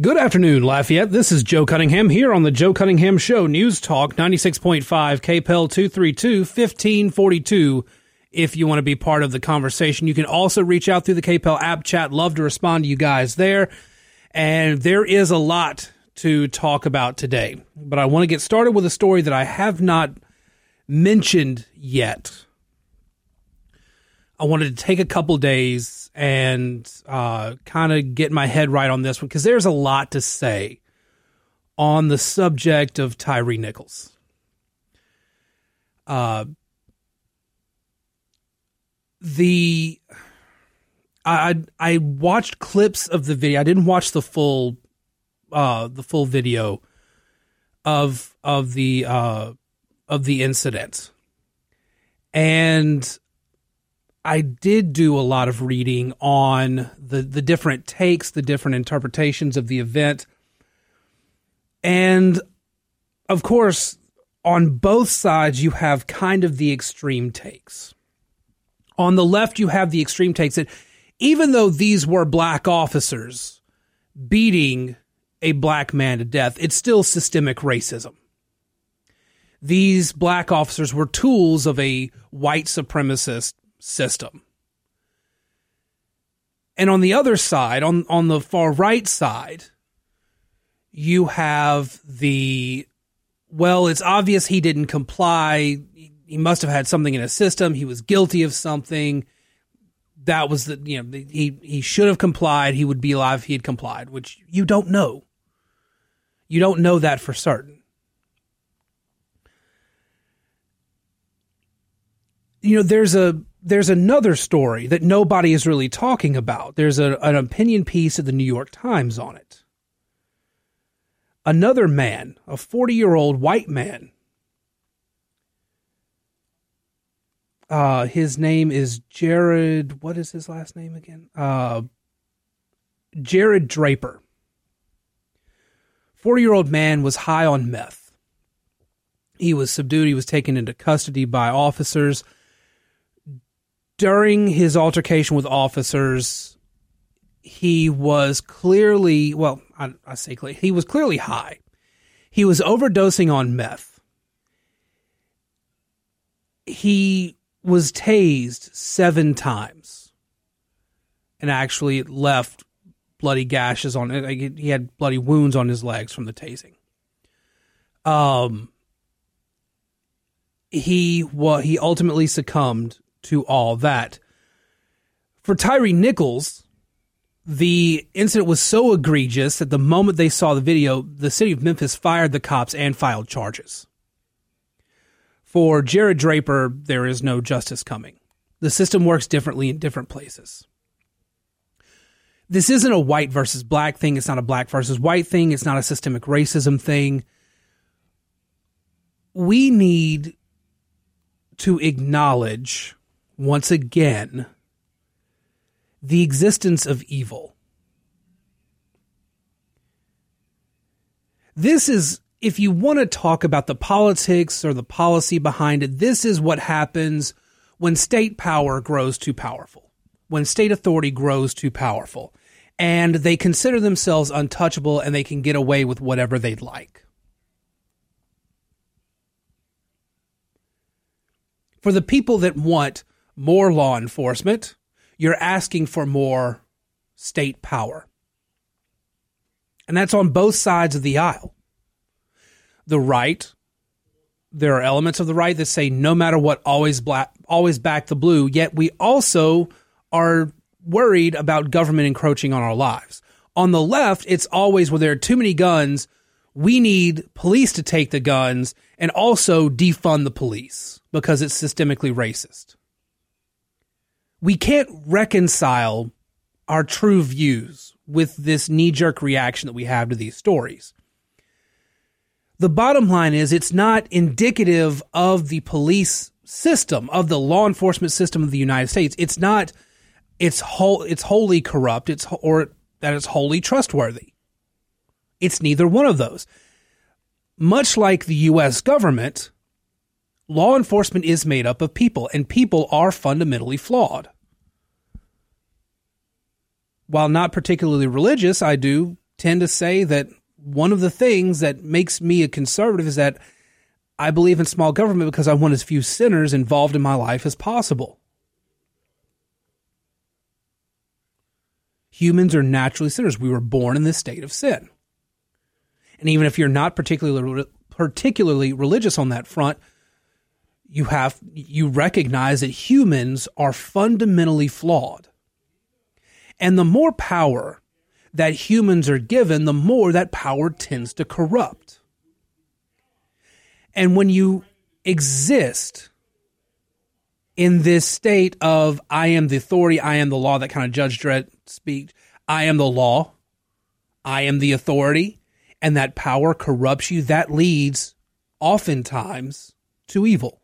Good afternoon, Lafayette. This is Joe Cunningham here on the Joe Cunningham Show, News Talk 96.5, KPEL 232 1542. If you want to be part of the conversation, you can also reach out through the KPEL app chat. Love to respond to you guys there. And there is a lot to talk about today, but I want to get started with a story that I have not mentioned yet. I wanted to take a couple days and uh, kind of get my head right on this one because there's a lot to say on the subject of Tyre Nichols. Uh, the I I watched clips of the video. I didn't watch the full uh, the full video of of the uh, of the incident, and I did do a lot of reading on the the different takes, the different interpretations of the event. And of course, on both sides you have kind of the extreme takes. On the left you have the extreme takes that even though these were black officers beating a black man to death, it's still systemic racism. These black officers were tools of a white supremacist system. And on the other side, on, on the far right side, you have the well, it's obvious he didn't comply. He must have had something in his system. He was guilty of something. That was the you know he he should have complied. He would be alive if he had complied, which you don't know. You don't know that for certain. You know, there's a there's another story that nobody is really talking about. There's a, an opinion piece of the New York Times on it. Another man, a 40 year old white man, uh, his name is Jared. What is his last name again? Uh, Jared Draper. 40 year old man was high on meth. He was subdued. He was taken into custody by officers during his altercation with officers, he was clearly, well, I, I say clearly, he was clearly high. He was overdosing on meth. He was tased seven times and actually left bloody gashes on it. He had bloody wounds on his legs from the tasing. Um, he well, he ultimately succumbed to all that. For Tyre Nichols, the incident was so egregious that the moment they saw the video, the city of Memphis fired the cops and filed charges. For Jared Draper, there is no justice coming. The system works differently in different places. This isn't a white versus black thing. It's not a black versus white thing. It's not a systemic racism thing. We need to acknowledge once again the existence of evil. This is, if you want to talk about the politics or the policy behind it, this is what happens when state power grows too powerful, when state authority grows too powerful, and they consider themselves untouchable and they can get away with whatever they'd like. For the people that want more law enforcement, you're asking for more state power. And that's on both sides of the aisle. The right, there are elements of the right that say no matter what, always black, always back the blue. Yet we also are worried about government encroaching on our lives. On the left, it's always where there are too many guns. We need police to take the guns and also defund the police because it's systemically racist we can't reconcile our true views with this knee jerk reaction that we have to these stories. The bottom line is it's not indicative of the police system, of the law enforcement system of the United States. It's not it's whole it's wholly corrupt, it's or that it's wholly trustworthy. It's neither one of those. Much like the US government, law enforcement is made up of people, and people are fundamentally flawed. While not particularly religious, I do tend to say that one of the things that makes me a conservative is that I believe in small government because I want as few sinners involved in my life as possible. Humans are naturally sinners. We were born in this state of sin. And even if you're not particularly particularly religious on that front, you have you recognize that humans are fundamentally flawed. And the more power that humans are given, the more that power tends to corrupt. And when you exist in this state of I am the authority, I am the law, that kind of Judge Dredd speak, I am the law, I am the authority, and that power corrupts you, that leads oftentimes to evil.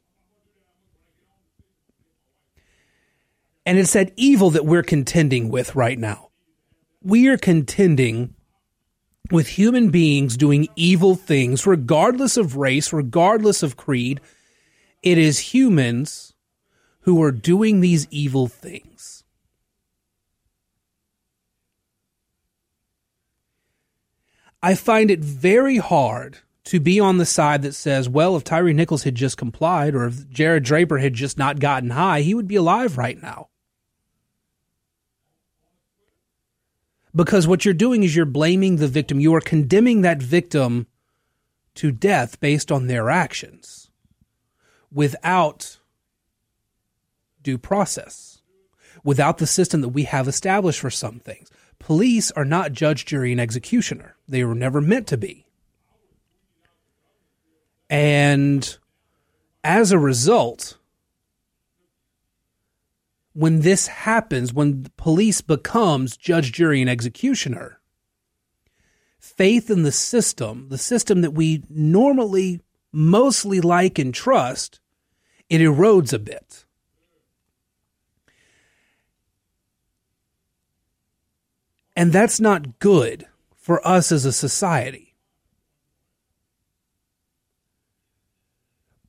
And it's that evil that we're contending with right now. We are contending with human beings doing evil things, regardless of race, regardless of creed. It is humans who are doing these evil things. I find it very hard to be on the side that says, well, if Tyre Nichols had just complied or if Jared Draper had just not gotten high, he would be alive right now. Because what you're doing is you're blaming the victim. You are condemning that victim to death based on their actions without due process, without the system that we have established for some things. Police are not judge, jury, and executioner. They were never meant to be. And as a result, when this happens, when police becomes judge, jury, and executioner, faith in the system, the system that we normally mostly like and trust, it erodes a bit. And that's not good for us as a society.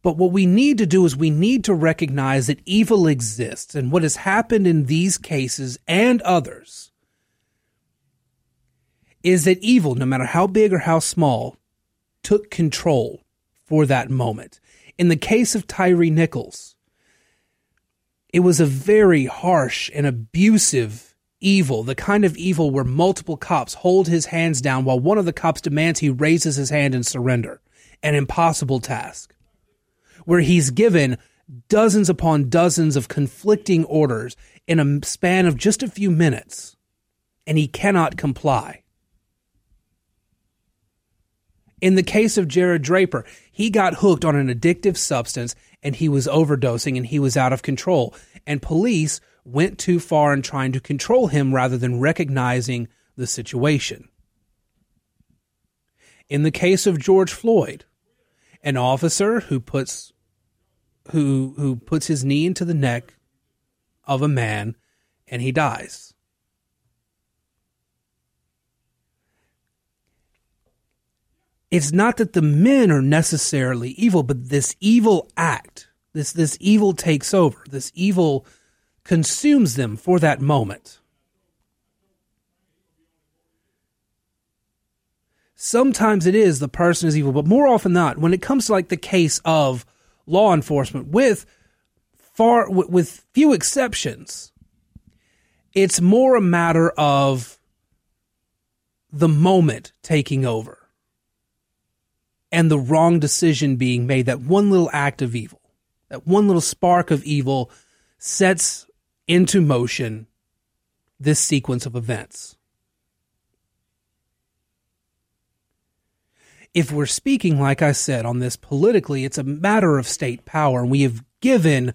But what we need to do is we need to recognize that evil exists and what has happened in these cases and others is that evil, no matter how big or how small, took control for that moment. In the case of Tyre Nichols, it was a very harsh and abusive evil, the kind of evil where multiple cops hold his hands down while one of the cops demands he raises his hand and surrender. An impossible task where he's given dozens upon dozens of conflicting orders in a span of just a few minutes, and he cannot comply. In the case of Jared Draper, he got hooked on an addictive substance and he was overdosing and he was out of control. And police went too far in trying to control him rather than recognizing the situation. In the case of George Floyd, an officer who puts who who puts his knee into the neck of a man and he dies. It's not that the men are necessarily evil, but this evil act, this this evil takes over. This evil consumes them for that moment. Sometimes it is the person is evil, but more often not, when it comes to like the case of law enforcement with far with few exceptions. It's more a matter of the moment taking over and the wrong decision being made. That one little act of evil that one little spark of evil sets into motion this sequence of events if we're speaking, like I said, on this politically, it's a matter of state power. And we have given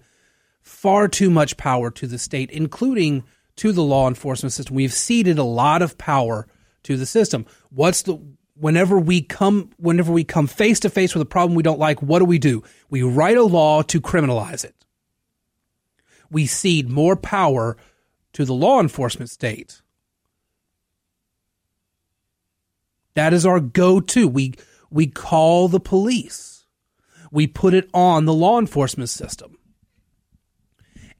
far too much power to the state, including to the law enforcement system. We've ceded a lot of power to the system. What's the whenever we come whenever we come face to face with a problem we don't like, what do we do? We write a law to criminalize it. We cede more power to the law enforcement state. That is our go-to. We we call the police. We put it on the law enforcement system.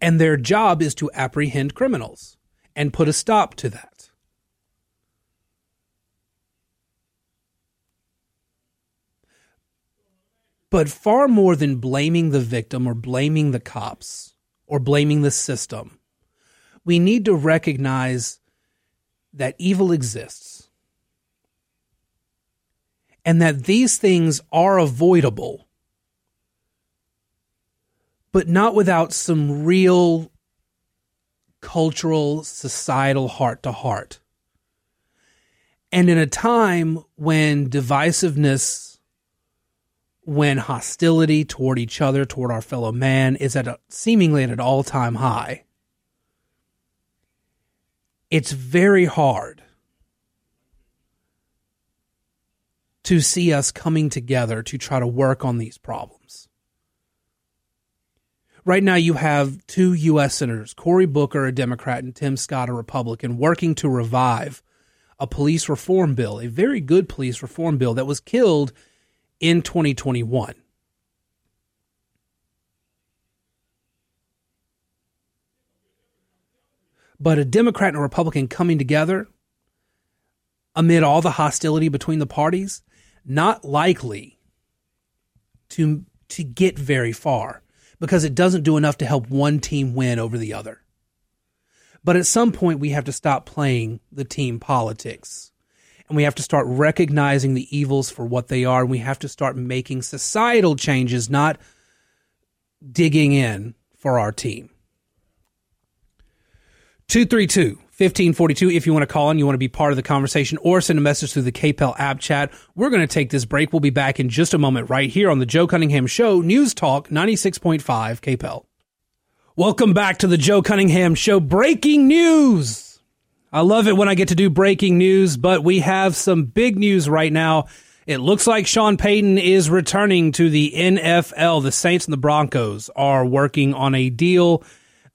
And their job is to apprehend criminals and put a stop to that. But far more than blaming the victim or blaming the cops or blaming the system, we need to recognize that evil exists and that these things are avoidable, but not without some real cultural, societal heart to heart. And in a time when divisiveness, when hostility toward each other, toward our fellow man, is at a, seemingly at an all time high, it's very hard to see us coming together to try to work on these problems. Right now, you have two U.S. senators, Cory Booker, a Democrat, and Tim Scott, a Republican, working to revive a police reform bill, a very good police reform bill that was killed in 2021. But a Democrat and a Republican coming together amid all the hostility between the parties, not likely to to get very far because it doesn't do enough to help one team win over the other. But at some point we have to stop playing the team politics. And we have to start recognizing the evils for what they are and we have to start making societal changes, not digging in for our team. 232 1542 if you want to call in, you want to be part of the conversation or send a message through the KPEL app chat. We're going to take this break. We'll be back in just a moment right here on the Joe Cunningham Show, News Talk 96.5 KPEL. Welcome back to the Joe Cunningham Show. Breaking news. I love it when I get to do breaking news, but we have some big news right now. It looks like Sean Payton is returning to the NFL. The Saints and the Broncos are working on a deal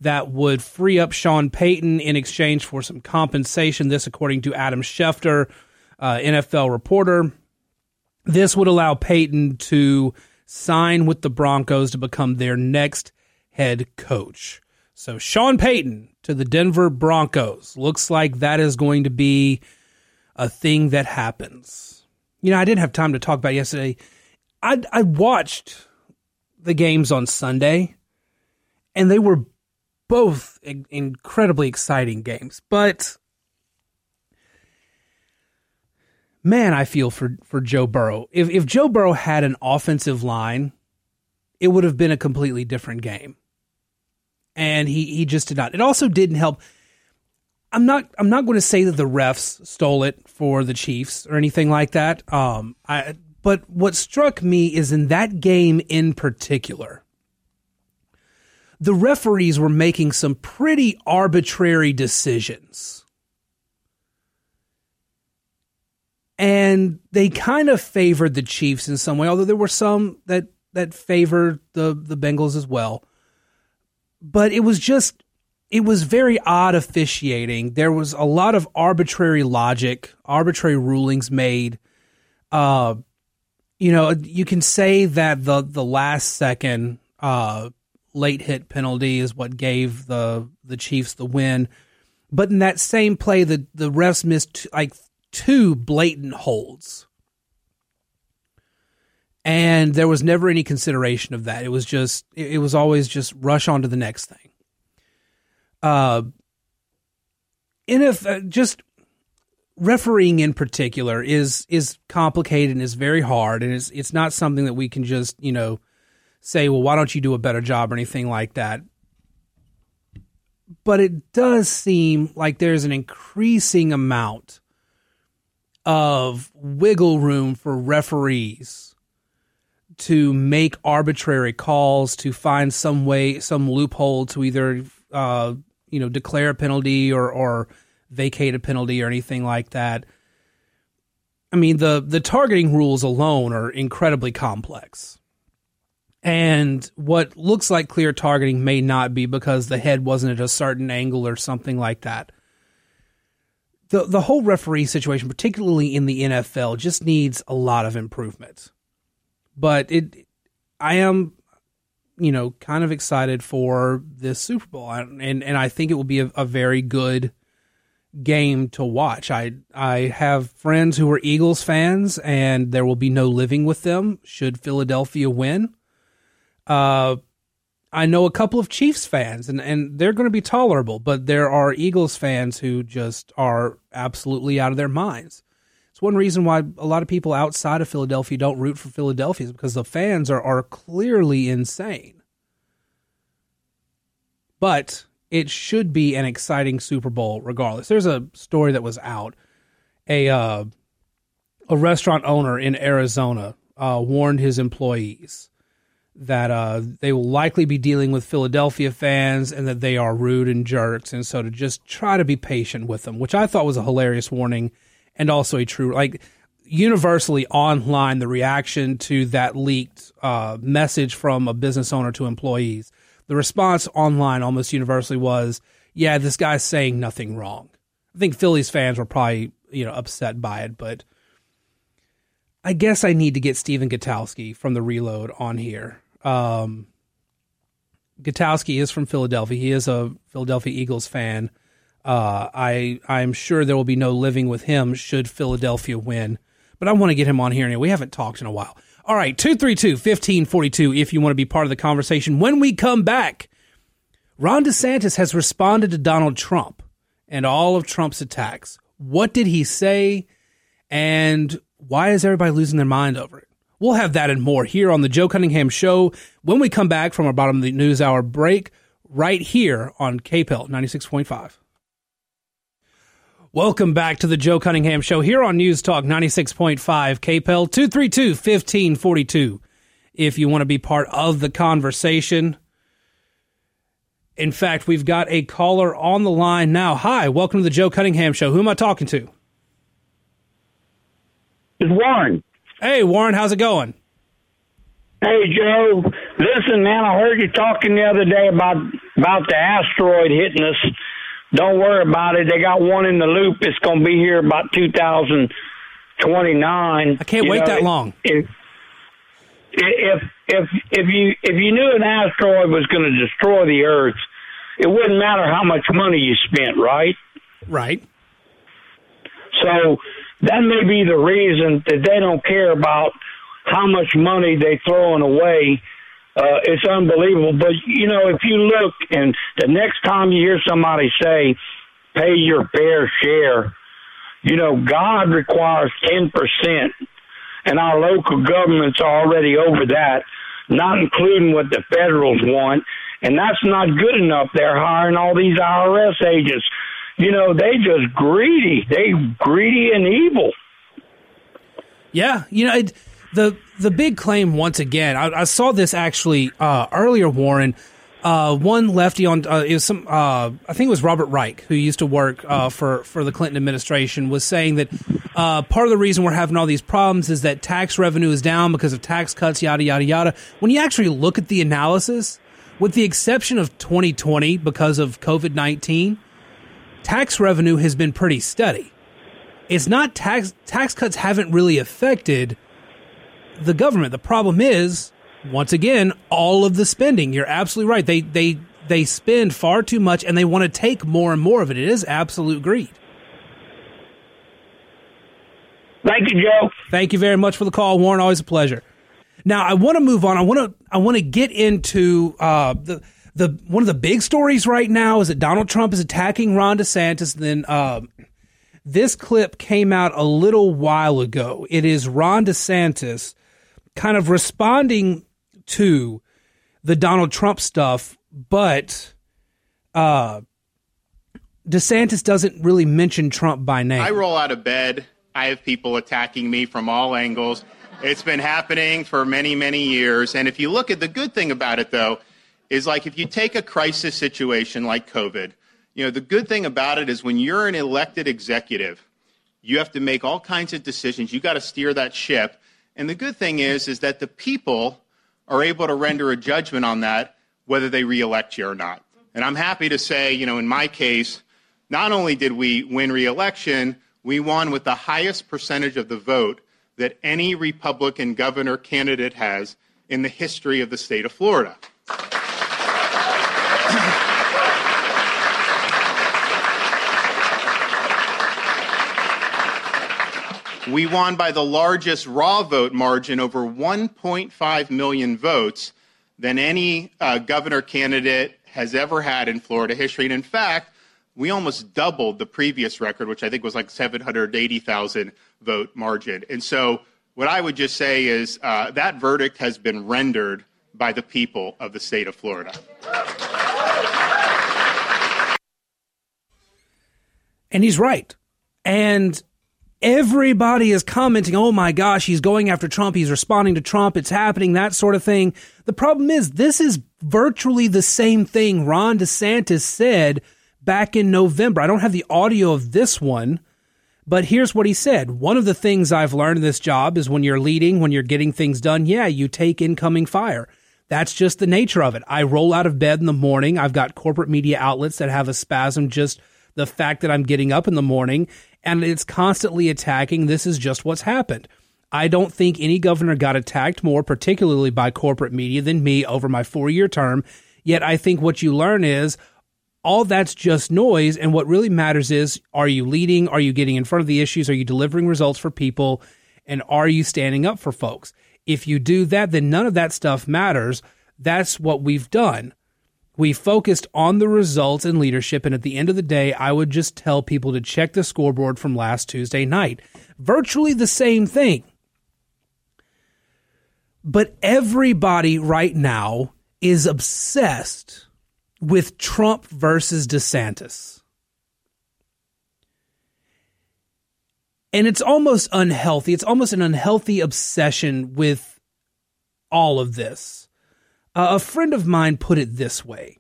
that would free up Sean Payton in exchange for some compensation. This, according to Adam Schefter, uh, NFL reporter. This would allow Payton to sign with the Broncos to become their next head coach. So Sean Payton to the Denver Broncos. Looks like that is going to be a thing that happens. You know, I didn't have time to talk about yesterday. I I watched the games on Sunday, and they were both incredibly exciting games. But man, I feel for for Joe Burrow. If if Joe Burrow had an offensive line, it would have been a completely different game. And he he just did not. It also didn't help. I'm not I'm not going to say that the refs stole it for the Chiefs or anything like that. Um I but what struck me is in that game in particular the referees were making some pretty arbitrary decisions. And they kind of favored the Chiefs in some way, although there were some that, that favored the, the Bengals as well. But it was just, it was very odd officiating. There was a lot of arbitrary logic, arbitrary rulings made. Uh, you know, you can say that the the last second uh, late hit penalty is what gave the the Chiefs the win. But in that same play, the the refs missed like two blatant holds, and there was never any consideration of that. It was just it was always just rush on to the next thing. Uh, and if uh, just refereeing in particular is is complicated and is very hard, and it's it's not something that we can just you know say, well, why don't you do a better job or anything like that. But it does seem like there's an increasing amount of wiggle room for referees to make arbitrary calls, to find some way, some loophole to either, uh, you know, declare a penalty or, or vacate a penalty or anything like that. I mean, the the targeting rules alone are incredibly complex. And what looks like clear targeting may not be because the head wasn't at a certain angle or something like that. The the whole referee situation, particularly in the NFL, just needs a lot of improvement. But it I am you know, kind of excited for this Super Bowl, and and I think it will be a, a very good game to watch. I I have friends who are Eagles fans, and there will be no living with them should Philadelphia win. Uh, I know a couple of Chiefs fans, and, and they're going to be tolerable, but there are Eagles fans who just are absolutely out of their minds. It's one reason why a lot of people outside of Philadelphia don't root for Philadelphia is because the fans are, are clearly insane. But it should be an exciting Super Bowl regardless. There's a story that was out. A uh, a restaurant owner in Arizona uh, warned his employees that uh, they will likely be dealing with Philadelphia fans and that they are rude and jerks, and so to just try to be patient with them, which I thought was a hilarious warning and also a true like universally online the reaction to that leaked uh, message from a business owner to employees the response online almost universally was, "Yeah, this guy's saying nothing wrong." I think Phillies fans were probably you know upset by it, but I guess I need to get Stephen Gutowski from the Reload on here. Um, Gutowski is from Philadelphia. He is a Philadelphia Eagles fan. Uh, I I'm sure there will be no living with him should Philadelphia win, but I want to get him on here anyway. We haven't talked in a while. All right, 232 1542 if you want to be part of the conversation. When we come back, Ron DeSantis has responded to Donald Trump and all of Trump's attacks. What did he say? And why is everybody losing their mind over it? We'll have that and more here on the Joe Cunningham Show when we come back from our bottom of the news hour break right here on KPEL 96.5. Welcome back to the Joe Cunningham Show here on News Talk 96.5 KPEL 232 1542. If you want to be part of the conversation. In fact, we've got a caller on the line now. Hi, welcome to the Joe Cunningham Show. Who am I talking to? It's Warren. Hey, Warren, how's it going? Hey, Joe. Listen, man, I heard you talking the other day about about the asteroid hitting us don't worry about it. They got one in the loop. It's going to be here about 2029. I can't wait know, that long. If, if if if you if you knew an asteroid was going to destroy the Earth, it wouldn't matter how much money you spent, right? Right. So that may be the reason that they don't care about how much money they throwing away uh, it's unbelievable. But you know, if you look and the next time you hear somebody say, "Pay your fair share," you know, God requires ten percent, and our local governments are already over that, not including what the federals want, and that's not good enough. They're hiring all these IRS agents. You know, they just greedy. They greedy and evil. Yeah, you know. It, the the big claim once again. I, I saw this actually uh, earlier, Warren. Uh, one lefty on uh, it was some uh, I think it was Robert Reich who used to work uh, for for the Clinton administration was saying that uh, part of the reason we're having all these problems is that tax revenue is down because of tax cuts yada yada yada. When you actually look at the analysis, with the exception of 2020 because of COVID 19, tax revenue has been pretty steady. It's not tax tax cuts haven't really affected the government. The problem is, once again, all of the spending. You're absolutely right. They they they spend far too much and they want to take more and more of it. It is absolute greed. Thank you, Joe. Thank you very much for the call, Warren. Always a pleasure. Now I want to move on. I want to I want to get into uh, the the one of the big stories right now is that Donald Trump is attacking Ron DeSantis. Then uh, this clip came out a little while ago. It is Ron DeSantis kind of responding to the Donald Trump stuff, but uh, DeSantis doesn't really mention Trump by name. I roll out of bed. I have people attacking me from all angles. It's been happening for many, many years. And if you look at the good thing about it, though, is like if you take a crisis situation like COVID, you know, the good thing about it is when you're an elected executive, you have to make all kinds of decisions. You got to steer that ship. And the good thing is, is that the people are able to render a judgment on that, whether they reelect you or not. And I'm happy to say, you know, in my case, not only did we win reelection, we won with the highest percentage of the vote that any Republican governor candidate has in the history of the state of Florida. We won by the largest raw vote margin, over 1.5 million votes, than any uh, governor candidate has ever had in Florida history. And in fact, we almost doubled the previous record, which I think was like 780,000 vote margin. And so, what I would just say is uh, that verdict has been rendered by the people of the state of Florida. And he's right. And everybody is commenting, oh my gosh, he's going after Trump. He's responding to Trump. It's happening, that sort of thing. The problem is, this is virtually the same thing Ron DeSantis said back in November. I don't have the audio of this one, but here's what he said. One of the things I've learned in this job is when you're leading, when you're getting things done, yeah, you take incoming fire. That's just the nature of it. I roll out of bed in the morning. I've got corporate media outlets that have a spasm just the fact that I'm getting up in the morning and it's constantly attacking. This is just what's happened. I don't think any governor got attacked more, particularly by corporate media, than me over my four year term. Yet I think what you learn is all that's just noise. And what really matters is are you leading? Are you getting in front of the issues? Are you delivering results for people? And are you standing up for folks? If you do that, then none of that stuff matters. That's what we've done. We focused on the results and leadership. And at the end of the day, I would just tell people to check the scoreboard from last Tuesday night. Virtually the same thing. But everybody right now is obsessed with Trump versus DeSantis. And it's almost unhealthy. It's almost an unhealthy obsession with all of this. Uh, a friend of mine put it this way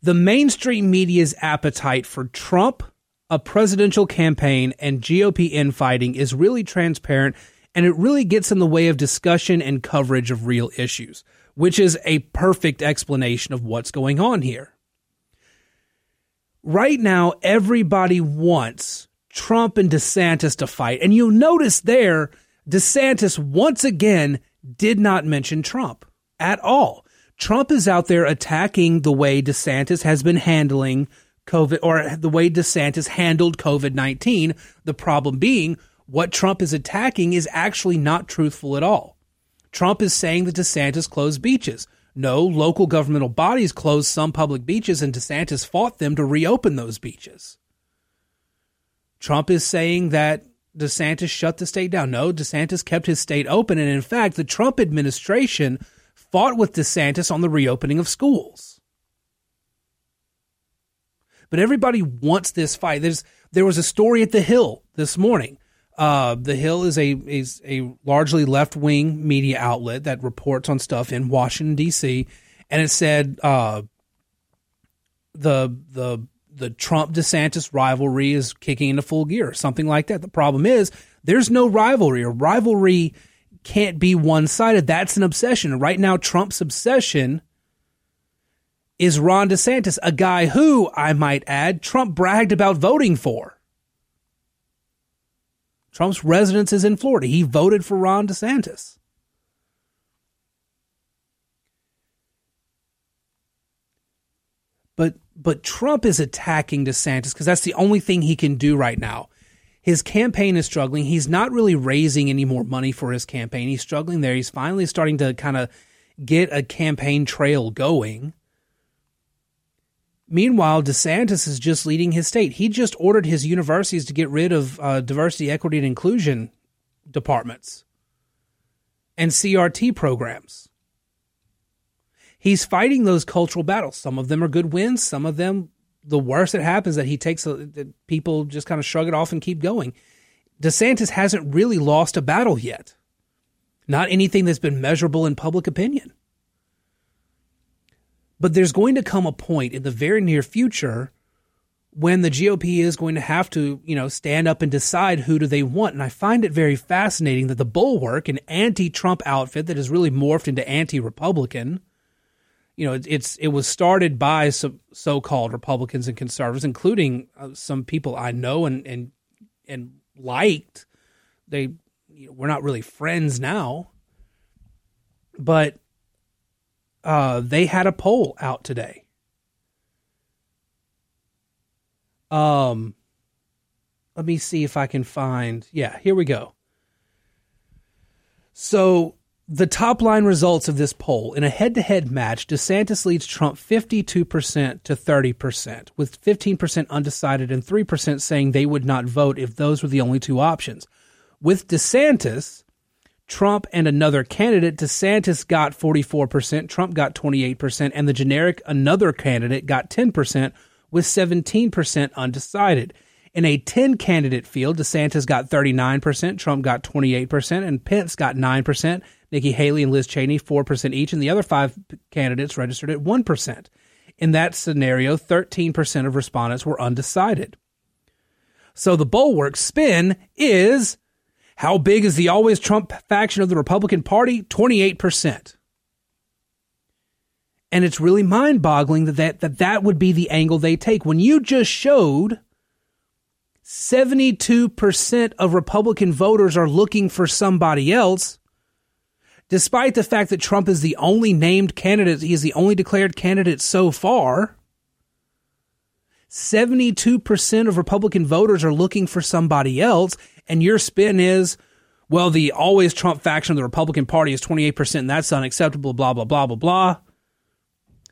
The mainstream media's appetite for Trump, a presidential campaign, and GOP infighting is really transparent and it really gets in the way of discussion and coverage of real issues which is a perfect explanation of what's going on here. Right now, everybody wants Trump and DeSantis to fight. And you'll notice there, DeSantis once again did not mention Trump at all. Trump is out there attacking the way DeSantis has been handling COVID or the way DeSantis handled COVID 19. The problem being, what Trump is attacking is actually not truthful at all. Trump is saying that DeSantis closed beaches. No, local governmental bodies closed some public beaches, and DeSantis fought them to reopen those beaches. Trump is saying that DeSantis shut the state down. No, DeSantis kept his state open. And in fact, the Trump administration fought with DeSantis on the reopening of schools. But everybody wants this fight. There's, there was a story at The Hill this morning uh, the Hill is a is a largely left wing media outlet that reports on stuff in Washington D.C. and it said uh, the the the Trump DeSantis rivalry is kicking into full gear, something like that. The problem is there's no rivalry. A rivalry can't be one sided. That's an obsession. Right now, Trump's obsession is Ron DeSantis, a guy who, I might add, Trump bragged about voting for. Trump's residence is in Florida. He voted for Ron DeSantis. But but Trump is attacking DeSantis because that's the only thing he can do right now. His campaign is struggling. He's not really raising any more money for his campaign. He's struggling there. He's finally starting to kind of get a campaign trail going. Meanwhile, DeSantis is just leading his state. He just ordered his universities to get rid of uh, diversity, equity, and inclusion departments and CRT programs. He's fighting those cultural battles. Some of them are good wins. Some of them, the worst that happens, that he takes a, that people just kind of shrug it off and keep going. DeSantis hasn't really lost a battle yet. Not anything that's been measurable in public opinion. But there's going to come a point in the very near future when the GOP is going to have to, you know, stand up and decide who do they want. And I find it very fascinating that the Bulwark, an anti-Trump outfit that has really morphed into anti-Republican, you know, it's it was started by some so-called Republicans and conservatives, including uh, some people I know and and and liked. They, you know, we're not really friends now, but uh, they had a poll out today. Um, let me see if I can find. Yeah, here we go. So the top line results of this poll in a head to head match, DeSantis leads Trump 52% to 30%, with 15% undecided and 3% saying they would not vote if those were the only two options. With DeSantis, Trump and another candidate, DeSantis got 44%, Trump got 28%, and the generic another candidate got 10%, with 17% undecided. In a 10 candidate field, DeSantis got 39%, Trump got 28%, and Pence got 9%. Nikki Haley and Liz Cheney, 4% each, and the other five candidates registered at 1%. In that scenario, 13% of respondents were undecided. So the bulwark spin is how big is the always Trump faction of the Republican Party? 28%. And it's really mind boggling that, that that that would be the angle they take. When you just showed 72% of Republican voters are looking for somebody else, despite the fact that Trump is the only named candidate, he is the only declared candidate so far. 72% of Republican voters are looking for somebody else, and your spin is, well, the always Trump faction of the Republican Party is 28%, and that's unacceptable, blah, blah, blah, blah, blah.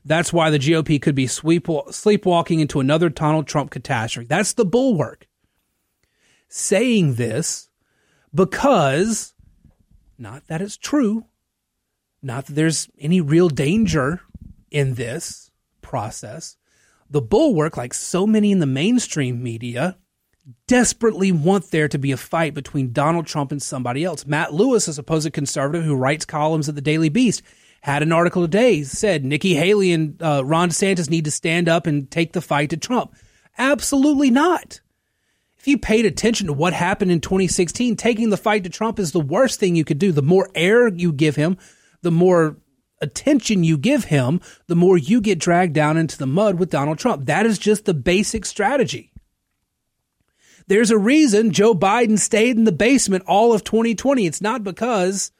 That's why the GOP could be sleepwalking into another Donald Trump catastrophe. That's the bulwark. Saying this because not that it's true. Not that there's any real danger in this process. The bulwark, like so many in the mainstream media, desperately want there to be a fight between Donald Trump and somebody else. Matt Lewis, a supposed conservative who writes columns at the Daily Beast, had an article today said Nikki Haley and uh, Ron DeSantis need to stand up and take the fight to Trump. Absolutely not you paid attention to what happened in 2016, taking the fight to Trump is the worst thing you could do. The more air you give him, the more attention you give him, the more you get dragged down into the mud with Donald Trump. That is just the basic strategy. There's a reason Joe Biden stayed in the basement all of 2020. It's not because,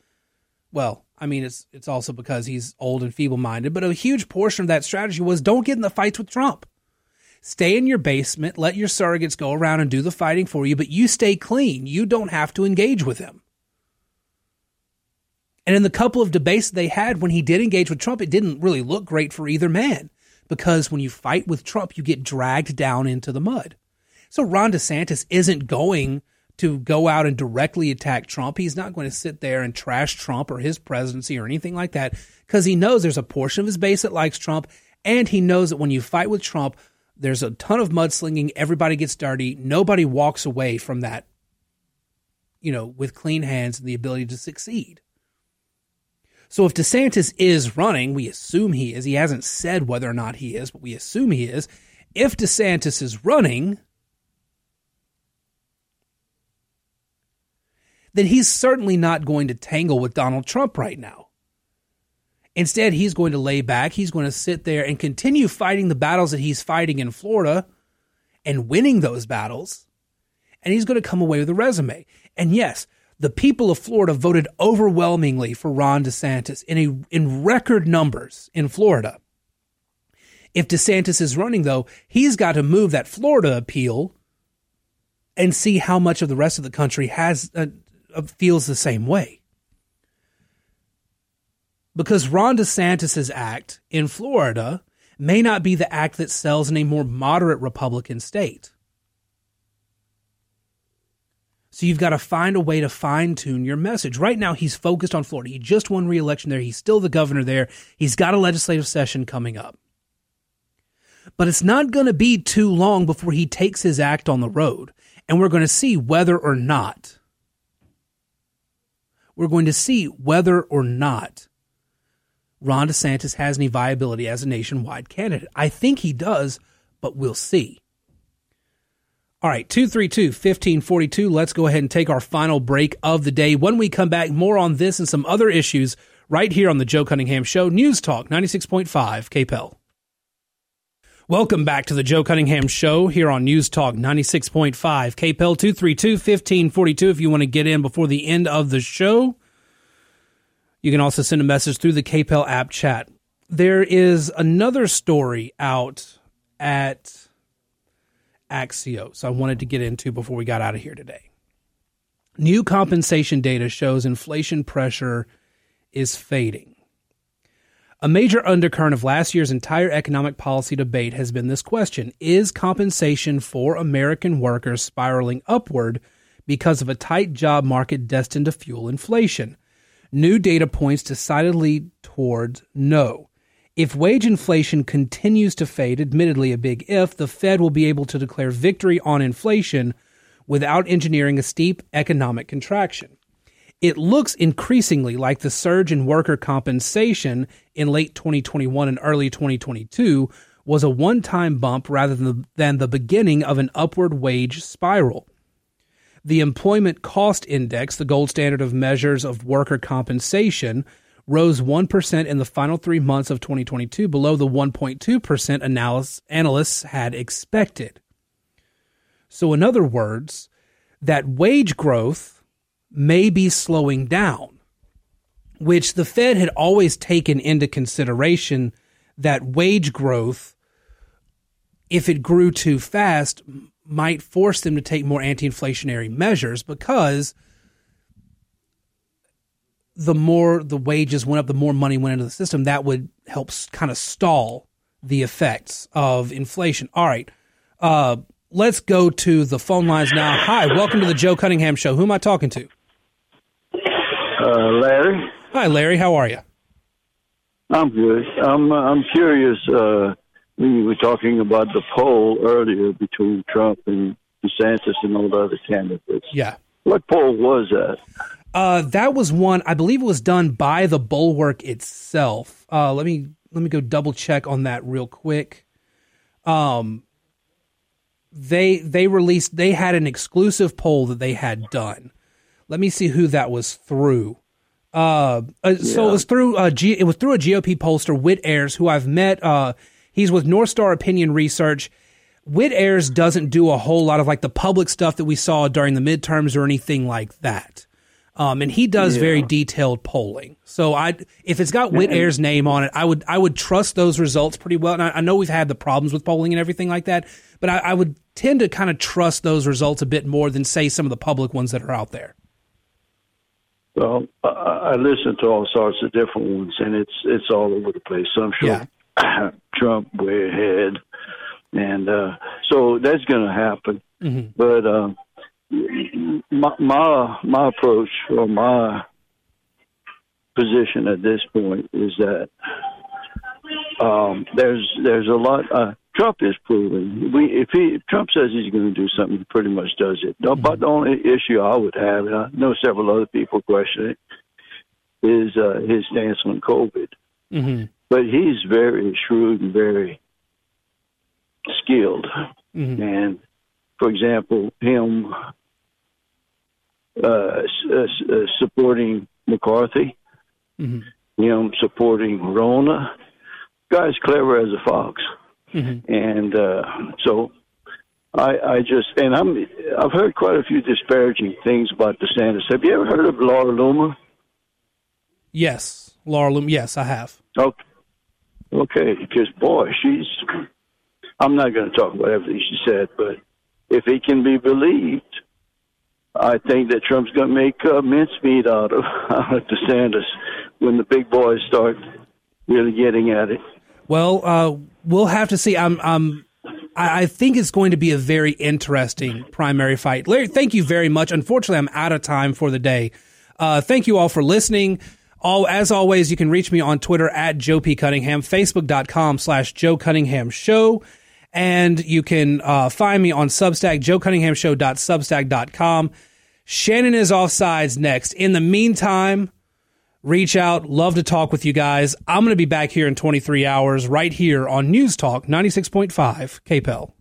well, I mean, it's it's also because he's old and feeble minded, but a huge portion of that strategy was don't get in the fights with Trump. Stay in your basement, let your surrogates go around and do the fighting for you, but you stay clean. You don't have to engage with him. And in the couple of debates they had when he did engage with Trump, it didn't really look great for either man because when you fight with Trump, you get dragged down into the mud. So Ron DeSantis isn't going to go out and directly attack Trump. He's not going to sit there and trash Trump or his presidency or anything like that because he knows there's a portion of his base that likes Trump. And he knows that when you fight with Trump, there's a ton of mudslinging. Everybody gets dirty. Nobody walks away from that, you know, with clean hands and the ability to succeed. So if DeSantis is running, we assume he is. He hasn't said whether or not he is, but we assume he is. If DeSantis is running, then he's certainly not going to tangle with Donald Trump right now. Instead, he's going to lay back. He's going to sit there and continue fighting the battles that he's fighting in Florida and winning those battles. And he's going to come away with a resume. And yes, the people of Florida voted overwhelmingly for Ron DeSantis in a in record numbers in Florida. If DeSantis is running though, he's got to move that Florida appeal and see how much of the rest of the country has uh, feels the same way because Ron DeSantis's act in Florida may not be the act that sells in a more moderate Republican state. So you've got to find a way to fine tune your message. Right now, he's focused on Florida. He just won re-election there. He's still the governor there. He's got a legislative session coming up. But it's not going to be too long before he takes his act on the road. And we're going to see whether or not, we're going to see whether or not Ron DeSantis has any viability as a nationwide candidate. I think he does, but we'll see. All right, 232 1542. Let's go ahead and take our final break of the day. When we come back, more on this and some other issues right here on the Joe Cunningham Show, News Talk 96.5 KPEL. Welcome back to the Joe Cunningham Show here on News Talk 96.5 KPEL 232 1542. If you want to get in before the end of the show, you can also send a message through the KPEL app chat. There is another story out at Axios I wanted to get into before we got out of here today. New compensation data shows inflation pressure is fading. A major undercurrent of last year's entire economic policy debate has been this question Is compensation for American workers spiraling upward because of a tight job market destined to fuel inflation? New data points decidedly towards no. If wage inflation continues to fade, admittedly a big if, the Fed will be able to declare victory on inflation without engineering a steep economic contraction. It looks increasingly like the surge in worker compensation in late 2021 and early 2022 was a one time bump rather than, than the beginning of an upward wage spiral. The Employment Cost Index, the gold standard of measures of worker compensation, rose 1% in the final three months of 2022, below the 1.2% analysis, analysts had expected. So, in other words, that wage growth may be slowing down, which the Fed had always taken into consideration that wage growth, if it grew too fast, might force them to take more anti inflationary measures because the more the wages went up, the more money went into the system. That would help kind of stall the effects of inflation. All right. Uh, let's go to the phone lines now. Hi, welcome to the Joe Cunningham Show. Who am I talking to? Uh, Larry. Hi, Larry. How are you? I'm good. I'm uh, I'm curious. Uh, we were talking about the poll earlier between Trump and DeSantis and all the other candidates. Yeah. What poll was that? Uh, that was one I believe it was done by the Bulwark itself. Uh, let me let me go double check on that real quick. Um, they they released they had an exclusive poll that they had done. Let me see who that was through. Uh, uh so it was through uh G, it was through a GOP pollster, Whit Ayres, who I've met. He's with North Star Opinion Research. Whit Ayres doesn't do a whole lot of like the public stuff that we saw during the midterms or anything like that. Um, and he does yeah. very detailed polling. So I, if it's got Whit Ayres' name on it, I would I would trust those results pretty well. And I, I know we've had the problems with polling and everything like that, but I, I would tend to kind of trust those results a bit more than say some of the public ones that are out there. Well, I, I listen to all sorts of different ones, and it's it's all over the place. So I'm sure yeah. Trump way ahead, and uh, so that's going to happen. Mm-hmm. But uh, my, my my approach or my position at this point is that um, there's there's a lot. Uh, Trump is proving We if he if Trump says he's going to do something, he pretty much does it. Mm-hmm. But the only issue I would have, and I know several other people question it, is uh, his stance on COVID. Mm-hmm. But he's very shrewd and very skilled, mm-hmm. and for example, him uh, uh, uh, supporting McCarthy, mm-hmm. him supporting Ronna. Guy's clever as a fox, mm-hmm. and uh, so I, I just and I'm I've heard quite a few disparaging things about DeSantis. Have you ever heard of Laura Loomer? Yes, Laura Loomer. Yes, I have. Okay, okay, because boy, she's. I'm not going to talk about everything she said, but if it can be believed, I think that Trump's going to make uh, mincemeat out of out of DeSantis when the big boys start really getting at it. Well, uh, we'll have to see. I'm, I'm, I think it's going to be a very interesting primary fight. Larry, thank you very much. Unfortunately, I'm out of time for the day. Uh, thank you all for listening. All as always, you can reach me on Twitter at Joe P Cunningham, Facebook.com slash Joe Cunningham Show. And you can uh, find me on Substack, joecunninghamshow.substack.com. Shannon is offsides next. In the meantime, reach out. Love to talk with you guys. I'm going to be back here in 23 hours right here on News Talk 96.5 KPEL.